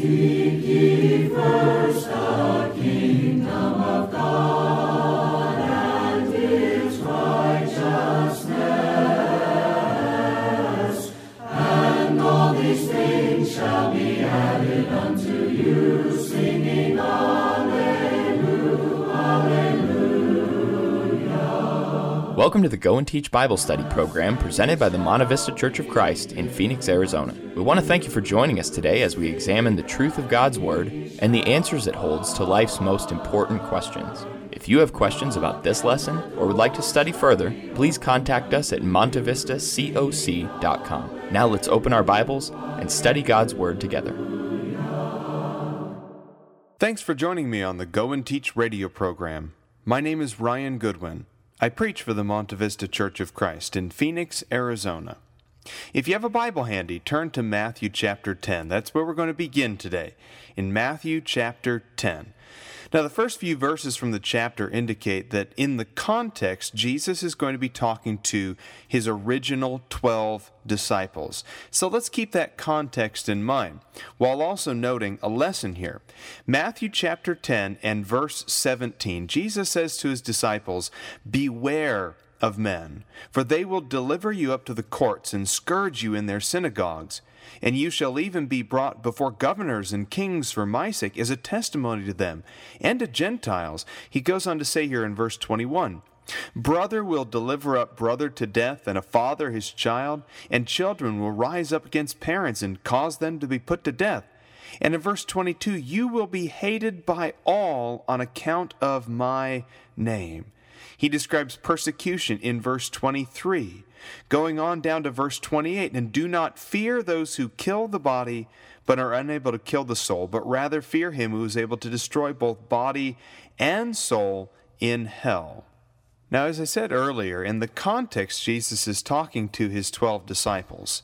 Seek ye first the kingdom of Welcome to the Go and Teach Bible Study program presented by the Monte Vista Church of Christ in Phoenix, Arizona. We want to thank you for joining us today as we examine the truth of God's Word and the answers it holds to life's most important questions. If you have questions about this lesson or would like to study further, please contact us at montevistacoc.com. Now let's open our Bibles and study God's Word together. Thanks for joining me on the Go and Teach radio program. My name is Ryan Goodwin. I preach for the Monte Vista Church of Christ in Phoenix, Arizona. If you have a Bible handy, turn to Matthew chapter 10. That's where we're going to begin today, in Matthew chapter 10. Now, the first few verses from the chapter indicate that in the context, Jesus is going to be talking to his original 12 disciples. So let's keep that context in mind, while also noting a lesson here. Matthew chapter 10 and verse 17, Jesus says to his disciples, Beware of men, for they will deliver you up to the courts and scourge you in their synagogues and you shall even be brought before governors and kings for my sake as a testimony to them and to Gentiles. He goes on to say here in verse 21 Brother will deliver up brother to death, and a father his child, and children will rise up against parents and cause them to be put to death. And in verse 22, you will be hated by all on account of my name. He describes persecution in verse 23. Going on down to verse 28 And do not fear those who kill the body, but are unable to kill the soul, but rather fear him who is able to destroy both body and soul in hell. Now, as I said earlier, in the context, Jesus is talking to his 12 disciples.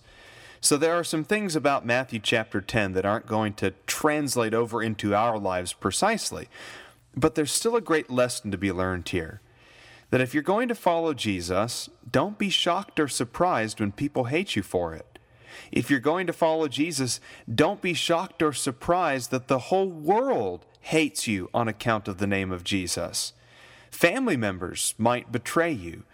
So there are some things about Matthew chapter 10 that aren't going to translate over into our lives precisely. But there's still a great lesson to be learned here that if you're going to follow Jesus, don't be shocked or surprised when people hate you for it. If you're going to follow Jesus, don't be shocked or surprised that the whole world hates you on account of the name of Jesus. Family members might betray you.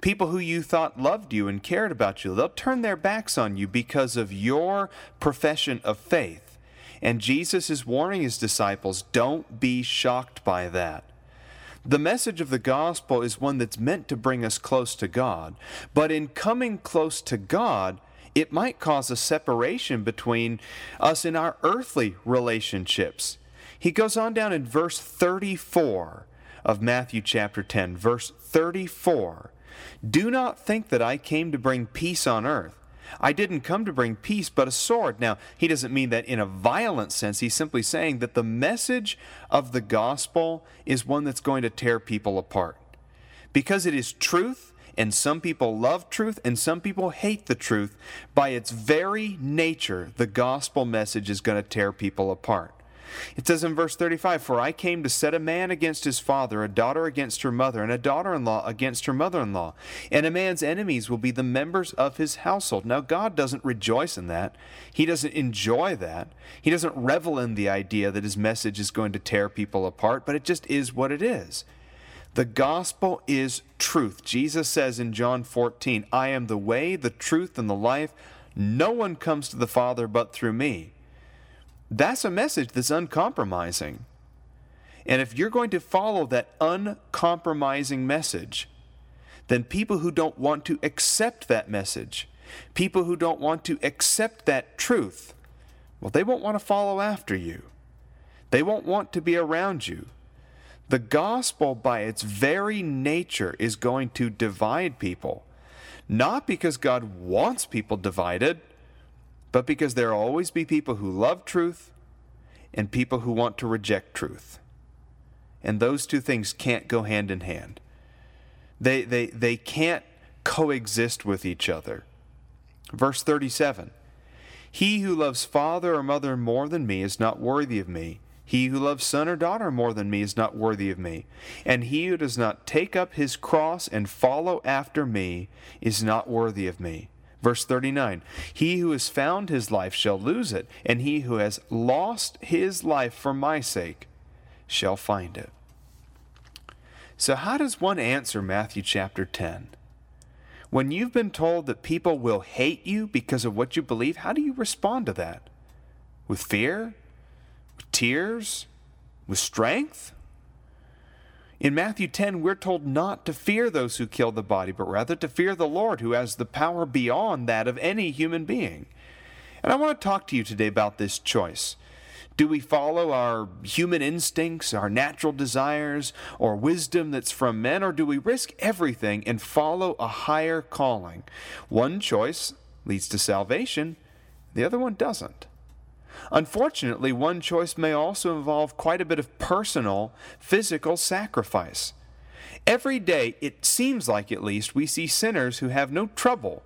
People who you thought loved you and cared about you, they'll turn their backs on you because of your profession of faith. And Jesus is warning his disciples don't be shocked by that. The message of the gospel is one that's meant to bring us close to God, but in coming close to God, it might cause a separation between us in our earthly relationships. He goes on down in verse 34 of Matthew chapter 10, verse 34. Do not think that I came to bring peace on earth. I didn't come to bring peace, but a sword. Now, he doesn't mean that in a violent sense. He's simply saying that the message of the gospel is one that's going to tear people apart. Because it is truth, and some people love truth, and some people hate the truth, by its very nature, the gospel message is going to tear people apart. It says in verse 35 For I came to set a man against his father, a daughter against her mother, and a daughter in law against her mother in law. And a man's enemies will be the members of his household. Now, God doesn't rejoice in that. He doesn't enjoy that. He doesn't revel in the idea that his message is going to tear people apart, but it just is what it is. The gospel is truth. Jesus says in John 14, I am the way, the truth, and the life. No one comes to the Father but through me. That's a message that's uncompromising. And if you're going to follow that uncompromising message, then people who don't want to accept that message, people who don't want to accept that truth, well, they won't want to follow after you. They won't want to be around you. The gospel, by its very nature, is going to divide people. Not because God wants people divided, but because there will always be people who love truth and people who want to reject truth. And those two things can't go hand in hand. They, they, they can't coexist with each other. Verse 37 He who loves father or mother more than me is not worthy of me. He who loves son or daughter more than me is not worthy of me. And he who does not take up his cross and follow after me is not worthy of me. Verse 39 He who has found his life shall lose it, and he who has lost his life for my sake shall find it. So, how does one answer Matthew chapter 10? When you've been told that people will hate you because of what you believe, how do you respond to that? With fear? With tears? With strength? In Matthew 10, we're told not to fear those who kill the body, but rather to fear the Lord who has the power beyond that of any human being. And I want to talk to you today about this choice. Do we follow our human instincts, our natural desires, or wisdom that's from men, or do we risk everything and follow a higher calling? One choice leads to salvation, the other one doesn't. Unfortunately, one choice may also involve quite a bit of personal, physical sacrifice. Every day, it seems like at least, we see sinners who have no trouble.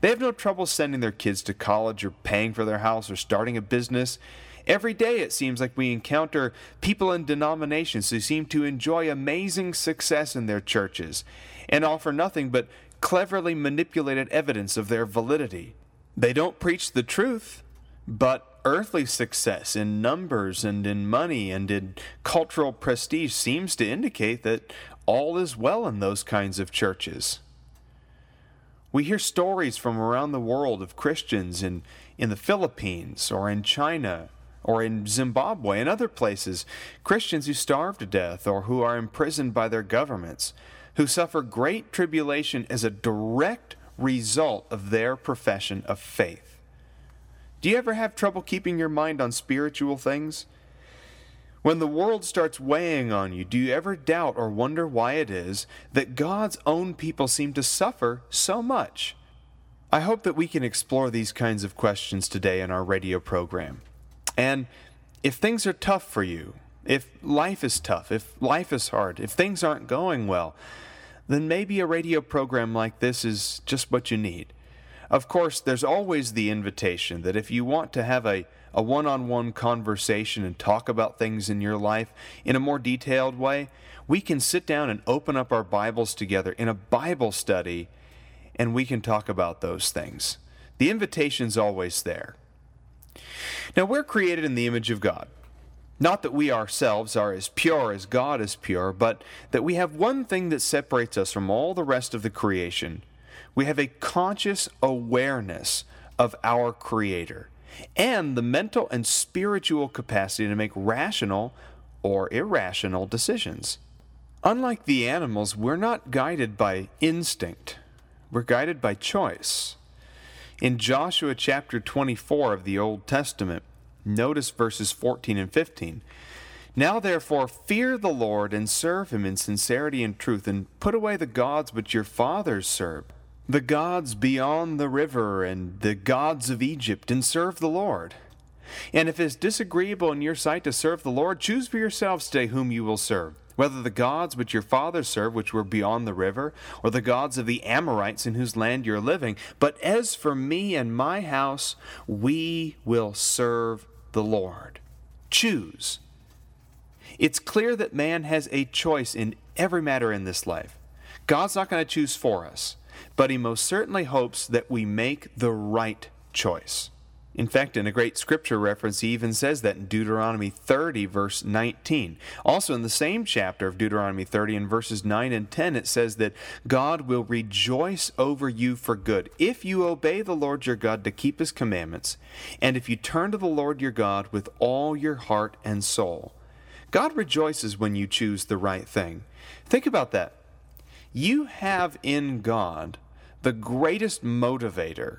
They have no trouble sending their kids to college or paying for their house or starting a business. Every day, it seems like we encounter people in denominations who seem to enjoy amazing success in their churches and offer nothing but cleverly manipulated evidence of their validity. They don't preach the truth, but earthly success in numbers and in money and in cultural prestige seems to indicate that all is well in those kinds of churches. We hear stories from around the world of Christians in, in the Philippines or in China or in Zimbabwe and other places, Christians who starve to death or who are imprisoned by their governments, who suffer great tribulation as a direct result of their profession of faith. Do you ever have trouble keeping your mind on spiritual things? When the world starts weighing on you, do you ever doubt or wonder why it is that God's own people seem to suffer so much? I hope that we can explore these kinds of questions today in our radio program. And if things are tough for you, if life is tough, if life is hard, if things aren't going well, then maybe a radio program like this is just what you need. Of course, there's always the invitation that if you want to have a a one on one conversation and talk about things in your life in a more detailed way, we can sit down and open up our Bibles together in a Bible study and we can talk about those things. The invitation's always there. Now, we're created in the image of God. Not that we ourselves are as pure as God is pure, but that we have one thing that separates us from all the rest of the creation we have a conscious awareness of our Creator and the mental and spiritual capacity to make rational or irrational decisions. Unlike the animals, we're not guided by instinct, we're guided by choice. In Joshua chapter 24 of the Old Testament, notice verses 14 and 15. Now therefore fear the Lord and serve him in sincerity and truth, and put away the gods which your fathers served the gods beyond the river and the gods of Egypt and serve the Lord. And if it's disagreeable in your sight to serve the Lord, choose for yourselves today whom you will serve, whether the gods which your fathers served, which were beyond the river, or the gods of the Amorites in whose land you're living. But as for me and my house, we will serve the Lord. Choose. It's clear that man has a choice in every matter in this life. God's not going to choose for us but he most certainly hopes that we make the right choice. In fact, in a great scripture reference, he even says that in Deuteronomy 30, verse 19. Also, in the same chapter of Deuteronomy 30, in verses 9 and 10, it says that God will rejoice over you for good if you obey the Lord your God to keep his commandments, and if you turn to the Lord your God with all your heart and soul. God rejoices when you choose the right thing. Think about that. You have in God the greatest motivator,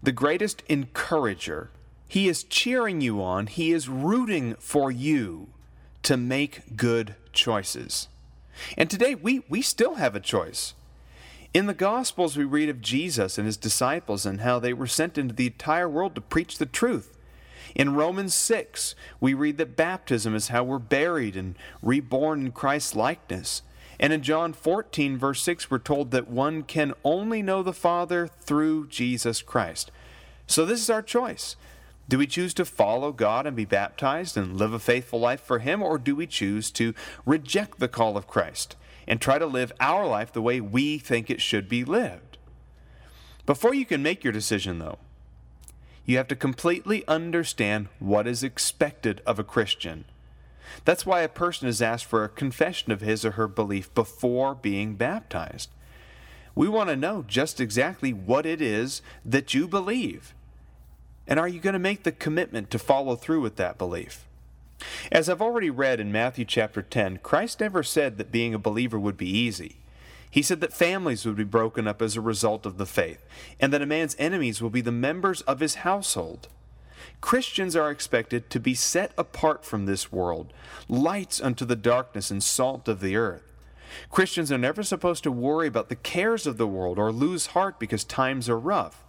the greatest encourager. He is cheering you on, He is rooting for you to make good choices. And today we, we still have a choice. In the Gospels, we read of Jesus and his disciples and how they were sent into the entire world to preach the truth. In Romans 6, we read that baptism is how we're buried and reborn in Christ's likeness. And in John 14, verse 6, we're told that one can only know the Father through Jesus Christ. So this is our choice. Do we choose to follow God and be baptized and live a faithful life for Him, or do we choose to reject the call of Christ and try to live our life the way we think it should be lived? Before you can make your decision, though, you have to completely understand what is expected of a Christian. That's why a person is asked for a confession of his or her belief before being baptized. We want to know just exactly what it is that you believe. And are you going to make the commitment to follow through with that belief? As I've already read in Matthew chapter 10, Christ never said that being a believer would be easy. He said that families would be broken up as a result of the faith, and that a man's enemies will be the members of his household. Christians are expected to be set apart from this world, lights unto the darkness and salt of the earth. Christians are never supposed to worry about the cares of the world or lose heart because times are rough.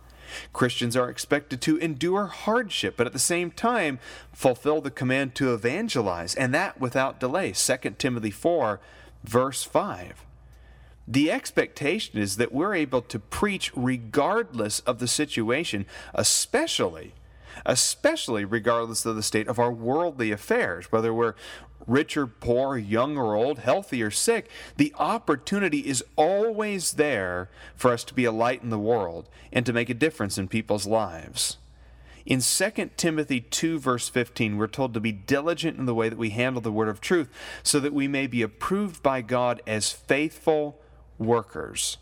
Christians are expected to endure hardship, but at the same time fulfill the command to evangelize, and that without delay. 2 Timothy 4, verse 5. The expectation is that we're able to preach regardless of the situation, especially especially regardless of the state of our worldly affairs, whether we're rich or poor, young or old, healthy or sick. The opportunity is always there for us to be a light in the world and to make a difference in people's lives. In 2 Timothy 2, verse 15, we're told to be diligent in the way that we handle the word of truth, so that we may be approved by God as faithful workers.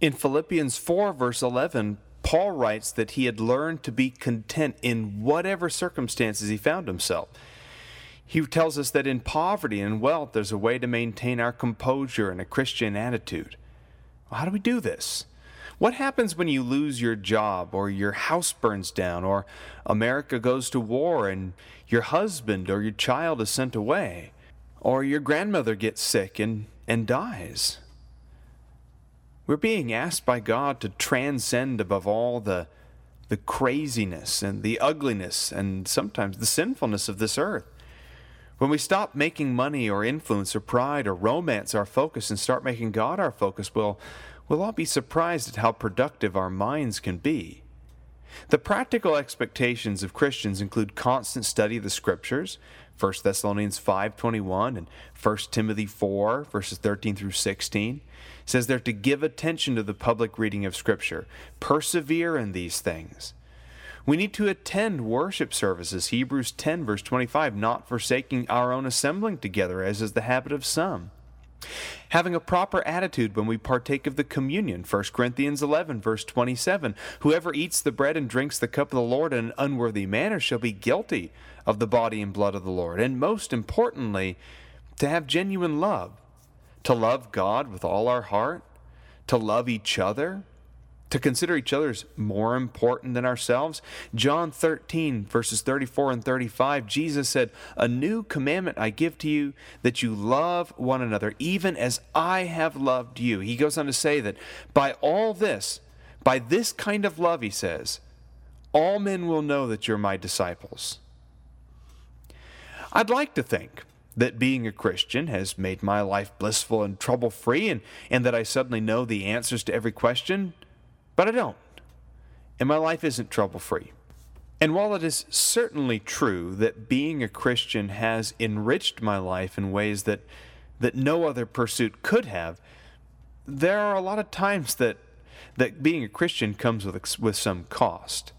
In Philippians 4, verse 11, Paul writes that he had learned to be content in whatever circumstances he found himself. He tells us that in poverty and wealth, there's a way to maintain our composure and a Christian attitude. Well, how do we do this? What happens when you lose your job, or your house burns down, or America goes to war and your husband or your child is sent away, or your grandmother gets sick and, and dies? We're being asked by God to transcend above all the, the craziness and the ugliness and sometimes the sinfulness of this earth. When we stop making money or influence or pride or romance our focus and start making God our focus, we'll, we'll all be surprised at how productive our minds can be. The practical expectations of Christians include constant study of the scriptures, 1 Thessalonians 5:21 and 1 Timothy 4 verses 13 through 16 says they're to give attention to the public reading of scripture, persevere in these things. We need to attend worship services, Hebrews 10 verse 25, not forsaking our own assembling together as is the habit of some. Having a proper attitude when we partake of the communion, 1 Corinthians 11, verse 27. Whoever eats the bread and drinks the cup of the Lord in an unworthy manner shall be guilty of the body and blood of the Lord. And most importantly, to have genuine love, to love God with all our heart, to love each other, to consider each other as more important than ourselves. John 13, verses 34 and 35, Jesus said, A new commandment I give to you, that you love one another, even as I have loved you. He goes on to say that by all this, by this kind of love, he says, all men will know that you're my disciples. I'd like to think that being a Christian has made my life blissful and trouble free, and, and that I suddenly know the answers to every question. But I don't. And my life isn't trouble free. And while it is certainly true that being a Christian has enriched my life in ways that, that no other pursuit could have, there are a lot of times that, that being a Christian comes with, with some cost.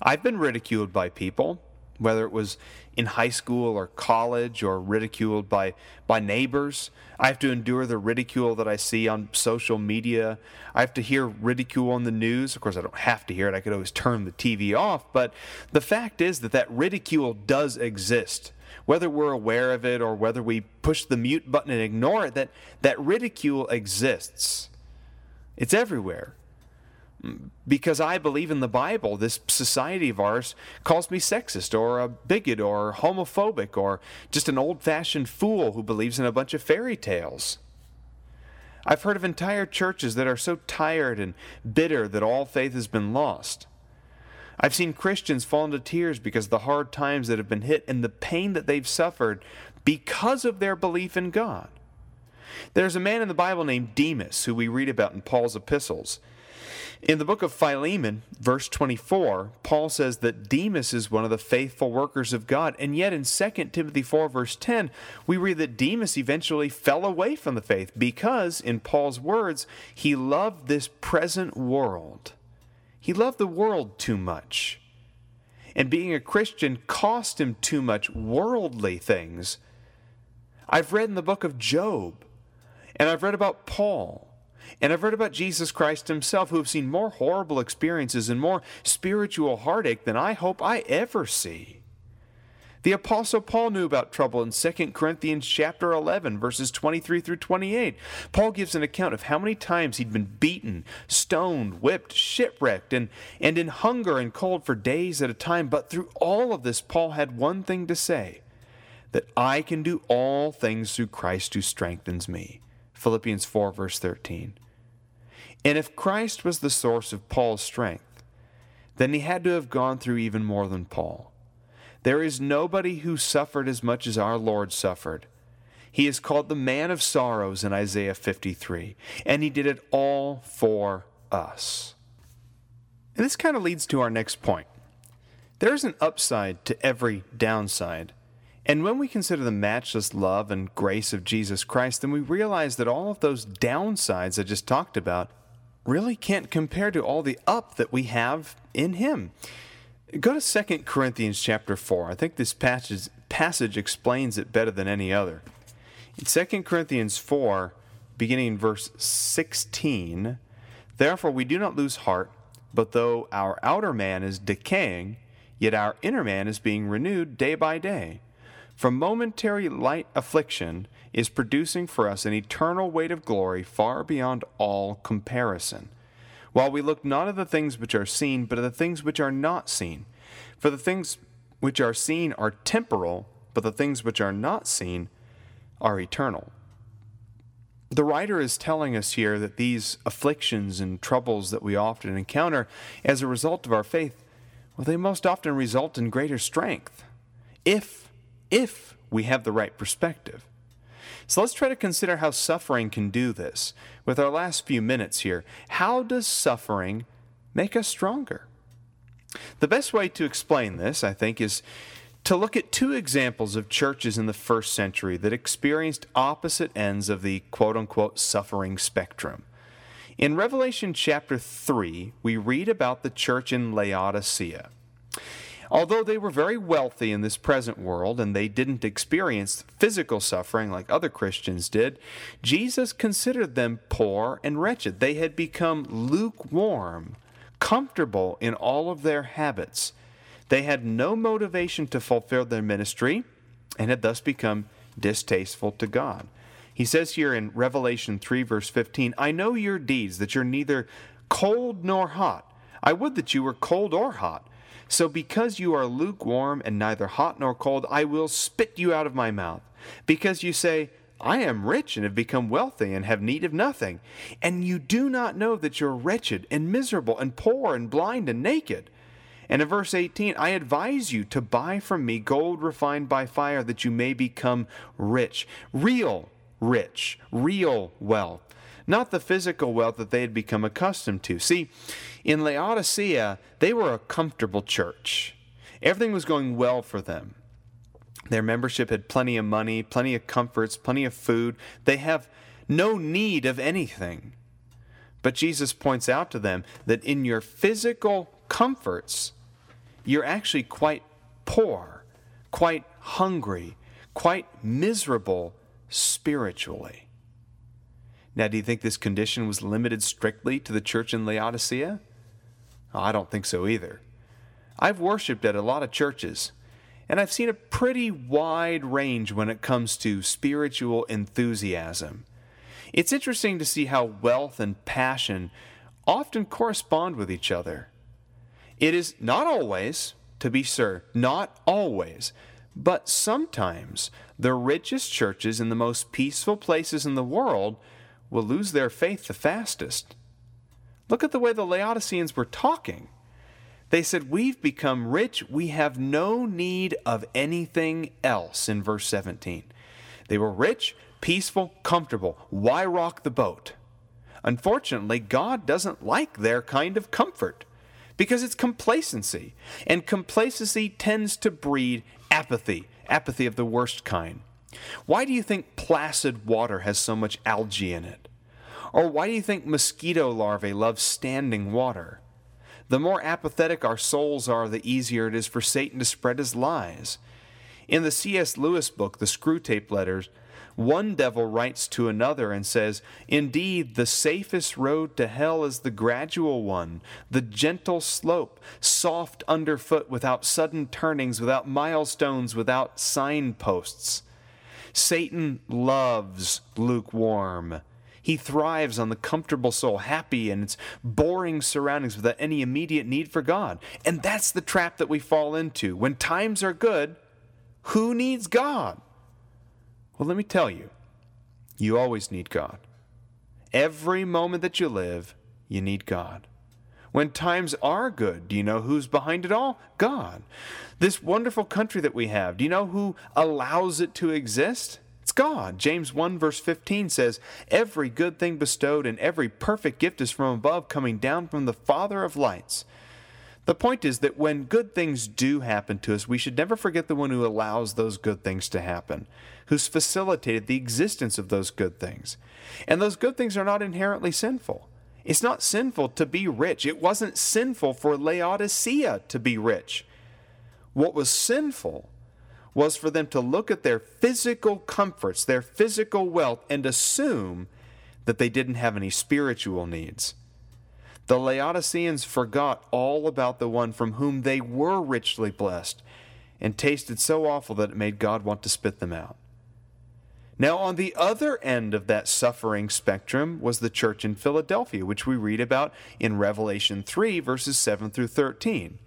I've been ridiculed by people whether it was in high school or college or ridiculed by, by neighbors. I have to endure the ridicule that I see on social media. I have to hear ridicule on the news. Of course, I don't have to hear it. I could always turn the TV off. But the fact is that that ridicule does exist. Whether we're aware of it or whether we push the mute button and ignore it, that, that ridicule exists. It's everywhere because I believe in the Bible, this society of ours calls me sexist or a bigot or homophobic or just an old fashioned fool who believes in a bunch of fairy tales. I've heard of entire churches that are so tired and bitter that all faith has been lost. I've seen Christians fall into tears because of the hard times that have been hit and the pain that they've suffered because of their belief in God. There's a man in the Bible named Demas who we read about in Paul's epistles. In the book of Philemon, verse 24, Paul says that Demas is one of the faithful workers of God. And yet in 2 Timothy 4, verse 10, we read that Demas eventually fell away from the faith because, in Paul's words, he loved this present world. He loved the world too much. And being a Christian cost him too much worldly things. I've read in the book of Job, and I've read about Paul, and I've heard about Jesus Christ himself, who have seen more horrible experiences and more spiritual heartache than I hope I ever see. The apostle Paul knew about trouble in 2 Corinthians chapter 11 verses 23 through 28. Paul gives an account of how many times he'd been beaten, stoned, whipped, shipwrecked, and, and in hunger and cold for days at a time. But through all of this, Paul had one thing to say that I can do all things through Christ who strengthens me. Philippians 4 verse 13. And if Christ was the source of Paul's strength, then he had to have gone through even more than Paul. There is nobody who suffered as much as our Lord suffered. He is called the man of sorrows in Isaiah 53, and he did it all for us. And this kind of leads to our next point. There is an upside to every downside. And when we consider the matchless love and grace of Jesus Christ, then we realize that all of those downsides I just talked about really can't compare to all the up that we have in Him. Go to 2 Corinthians chapter 4. I think this passage, passage explains it better than any other. In 2 Corinthians 4, beginning in verse 16, Therefore we do not lose heart, but though our outer man is decaying, yet our inner man is being renewed day by day. For momentary light affliction is producing for us an eternal weight of glory far beyond all comparison while we look not at the things which are seen, but at the things which are not seen. For the things which are seen are temporal, but the things which are not seen are eternal. The writer is telling us here that these afflictions and troubles that we often encounter as a result of our faith, well, they most often result in greater strength if, if we have the right perspective. So let's try to consider how suffering can do this. With our last few minutes here, how does suffering make us stronger? The best way to explain this, I think, is to look at two examples of churches in the first century that experienced opposite ends of the quote unquote suffering spectrum. In Revelation chapter 3, we read about the church in Laodicea. Although they were very wealthy in this present world and they didn't experience physical suffering like other Christians did, Jesus considered them poor and wretched. They had become lukewarm, comfortable in all of their habits. They had no motivation to fulfill their ministry and had thus become distasteful to God. He says here in Revelation 3, verse 15, I know your deeds, that you're neither cold nor hot. I would that you were cold or hot. So because you are lukewarm and neither hot nor cold, I will spit you out of my mouth. Because you say, I am rich and have become wealthy and have need of nothing. And you do not know that you're wretched and miserable and poor and blind and naked. And in verse 18, I advise you to buy from me gold refined by fire that you may become rich. Real rich, real wealth not the physical wealth that they had become accustomed to. See, in Laodicea, they were a comfortable church. Everything was going well for them. Their membership had plenty of money, plenty of comforts, plenty of food. They have no need of anything. But Jesus points out to them that in your physical comforts, you're actually quite poor, quite hungry, quite miserable spiritually. Now, do you think this condition was limited strictly to the church in Laodicea? Oh, I don't think so either. I've worshiped at a lot of churches, and I've seen a pretty wide range when it comes to spiritual enthusiasm. It's interesting to see how wealth and passion often correspond with each other. It is not always, to be sure, not always, but sometimes the richest churches in the most peaceful places in the world will lose their faith the fastest. Look at the way the Laodiceans were talking. They said, We've become rich. We have no need of anything else, in verse 17. They were rich, peaceful, comfortable. Why rock the boat? Unfortunately, God doesn't like their kind of comfort because it's complacency. And complacency tends to breed apathy, apathy of the worst kind. Why do you think placid water has so much algae in it? Or why do you think mosquito larvae love standing water? The more apathetic our souls are, the easier it is for Satan to spread his lies. In the C.S. Lewis book, The Screwtape Letters, one devil writes to another and says, Indeed, the safest road to hell is the gradual one, the gentle slope, soft underfoot, without sudden turnings, without milestones, without signposts. Satan loves lukewarm. He thrives on the comfortable soul, happy in its boring surroundings without any immediate need for God. And that's the trap that we fall into. When times are good, who needs God? Well, let me tell you, you always need God. Every moment that you live, you need God. When times are good, do you know who's behind it all? God. This wonderful country that we have, do you know who allows it to exist? It's God. James 1 verse 15 says, Every good thing bestowed and every perfect gift is from above, coming down from the Father of lights. The point is that when good things do happen to us, we should never forget the one who allows those good things to happen, who's facilitated the existence of those good things. And those good things are not inherently sinful. It's not sinful to be rich. It wasn't sinful for Laodicea to be rich. What was sinful was for them to look at their physical comforts, their physical wealth, and assume that they didn't have any spiritual needs. The Laodiceans forgot all about the one from whom they were richly blessed and tasted so awful that it made God want to spit them out. Now, on the other end of that suffering spectrum was the church in Philadelphia, which we read about in Revelation 3, verses 7 through 13.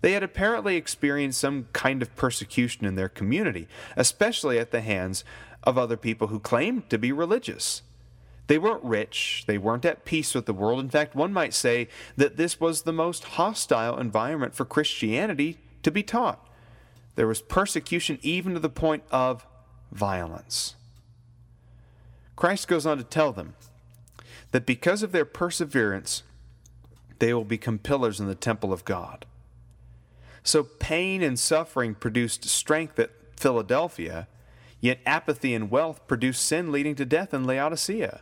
They had apparently experienced some kind of persecution in their community, especially at the hands of other people who claimed to be religious. They weren't rich, they weren't at peace with the world. In fact, one might say that this was the most hostile environment for Christianity to be taught. There was persecution even to the point of violence. Christ goes on to tell them that because of their perseverance, they will become pillars in the temple of God. So pain and suffering produced strength at Philadelphia, yet apathy and wealth produced sin leading to death in Laodicea.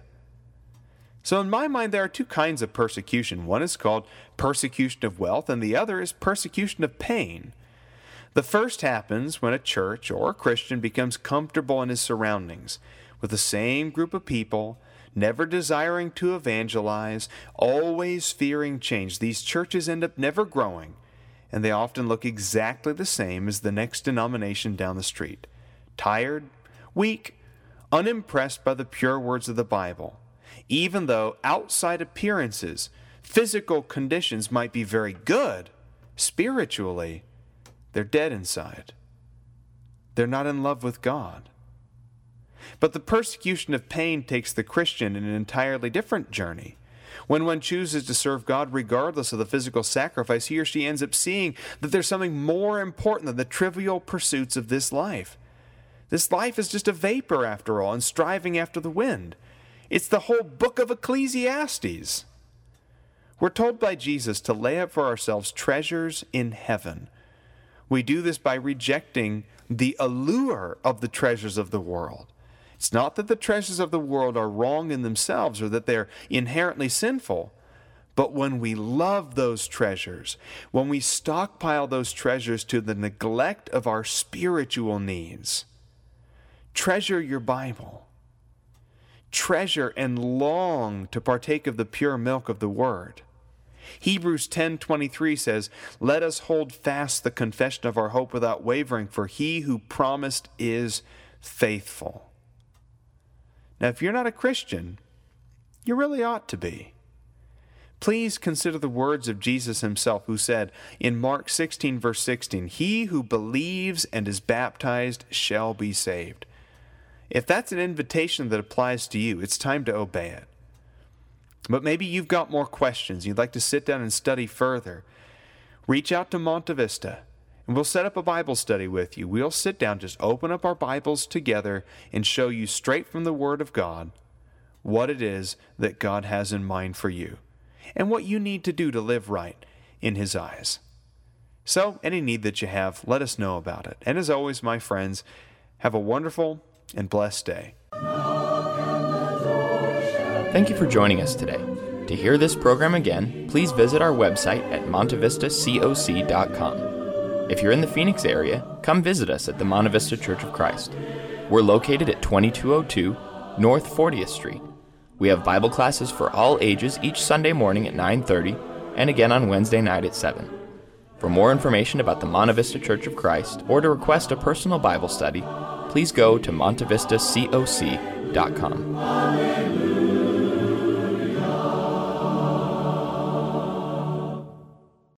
So, in my mind, there are two kinds of persecution. One is called persecution of wealth, and the other is persecution of pain. The first happens when a church or a Christian becomes comfortable in his surroundings with the same group of people, never desiring to evangelize, always fearing change. These churches end up never growing and they often look exactly the same as the next denomination down the street tired, weak, unimpressed by the pure words of the Bible, even though outside appearances, physical conditions might be very good, spiritually, they're dead inside. They're not in love with God. But the persecution of pain takes the Christian in an entirely different journey. When one chooses to serve God regardless of the physical sacrifice, he or she ends up seeing that there's something more important than the trivial pursuits of this life. This life is just a vapor, after all, and striving after the wind. It's the whole book of Ecclesiastes. We're told by Jesus to lay up for ourselves treasures in heaven. We do this by rejecting the allure of the treasures of the world. It's not that the treasures of the world are wrong in themselves or that they're inherently sinful. But when we love those treasures, when we stockpile those treasures to the neglect of our spiritual needs, treasure your Bible. Treasure and long to partake of the pure milk of the Word. Hebrews 10:23 says, "Let us hold fast the confession of our hope without wavering, for he who promised is faithful." Now, if you're not a Christian, you really ought to be. Please consider the words of Jesus himself, who said in Mark 16, verse 16, He who believes and is baptized shall be saved. If that's an invitation that applies to you, it's time to obey it. But maybe you've got more questions. You'd like to sit down and study further. Reach out to Monte Vista and we'll set up a Bible study with you. We'll sit down, just open up our Bibles together, and show you straight from the Word of God what it is that God has in mind for you and what you need to do to live right in His eyes. So, any need that you have, let us know about it. And as always, my friends, have a wonderful and blessed day. Thank you for joining us today. To hear this program again, please visit our website at montevistacoc.com. If you're in the Phoenix area, come visit us at the Monte Vista Church of Christ. We're located at 2202 North 40th Street. We have Bible classes for all ages each Sunday morning at 9:30 and again on Wednesday night at 7. For more information about the Monte Vista Church of Christ or to request a personal Bible study, please go to montevistacoc.com.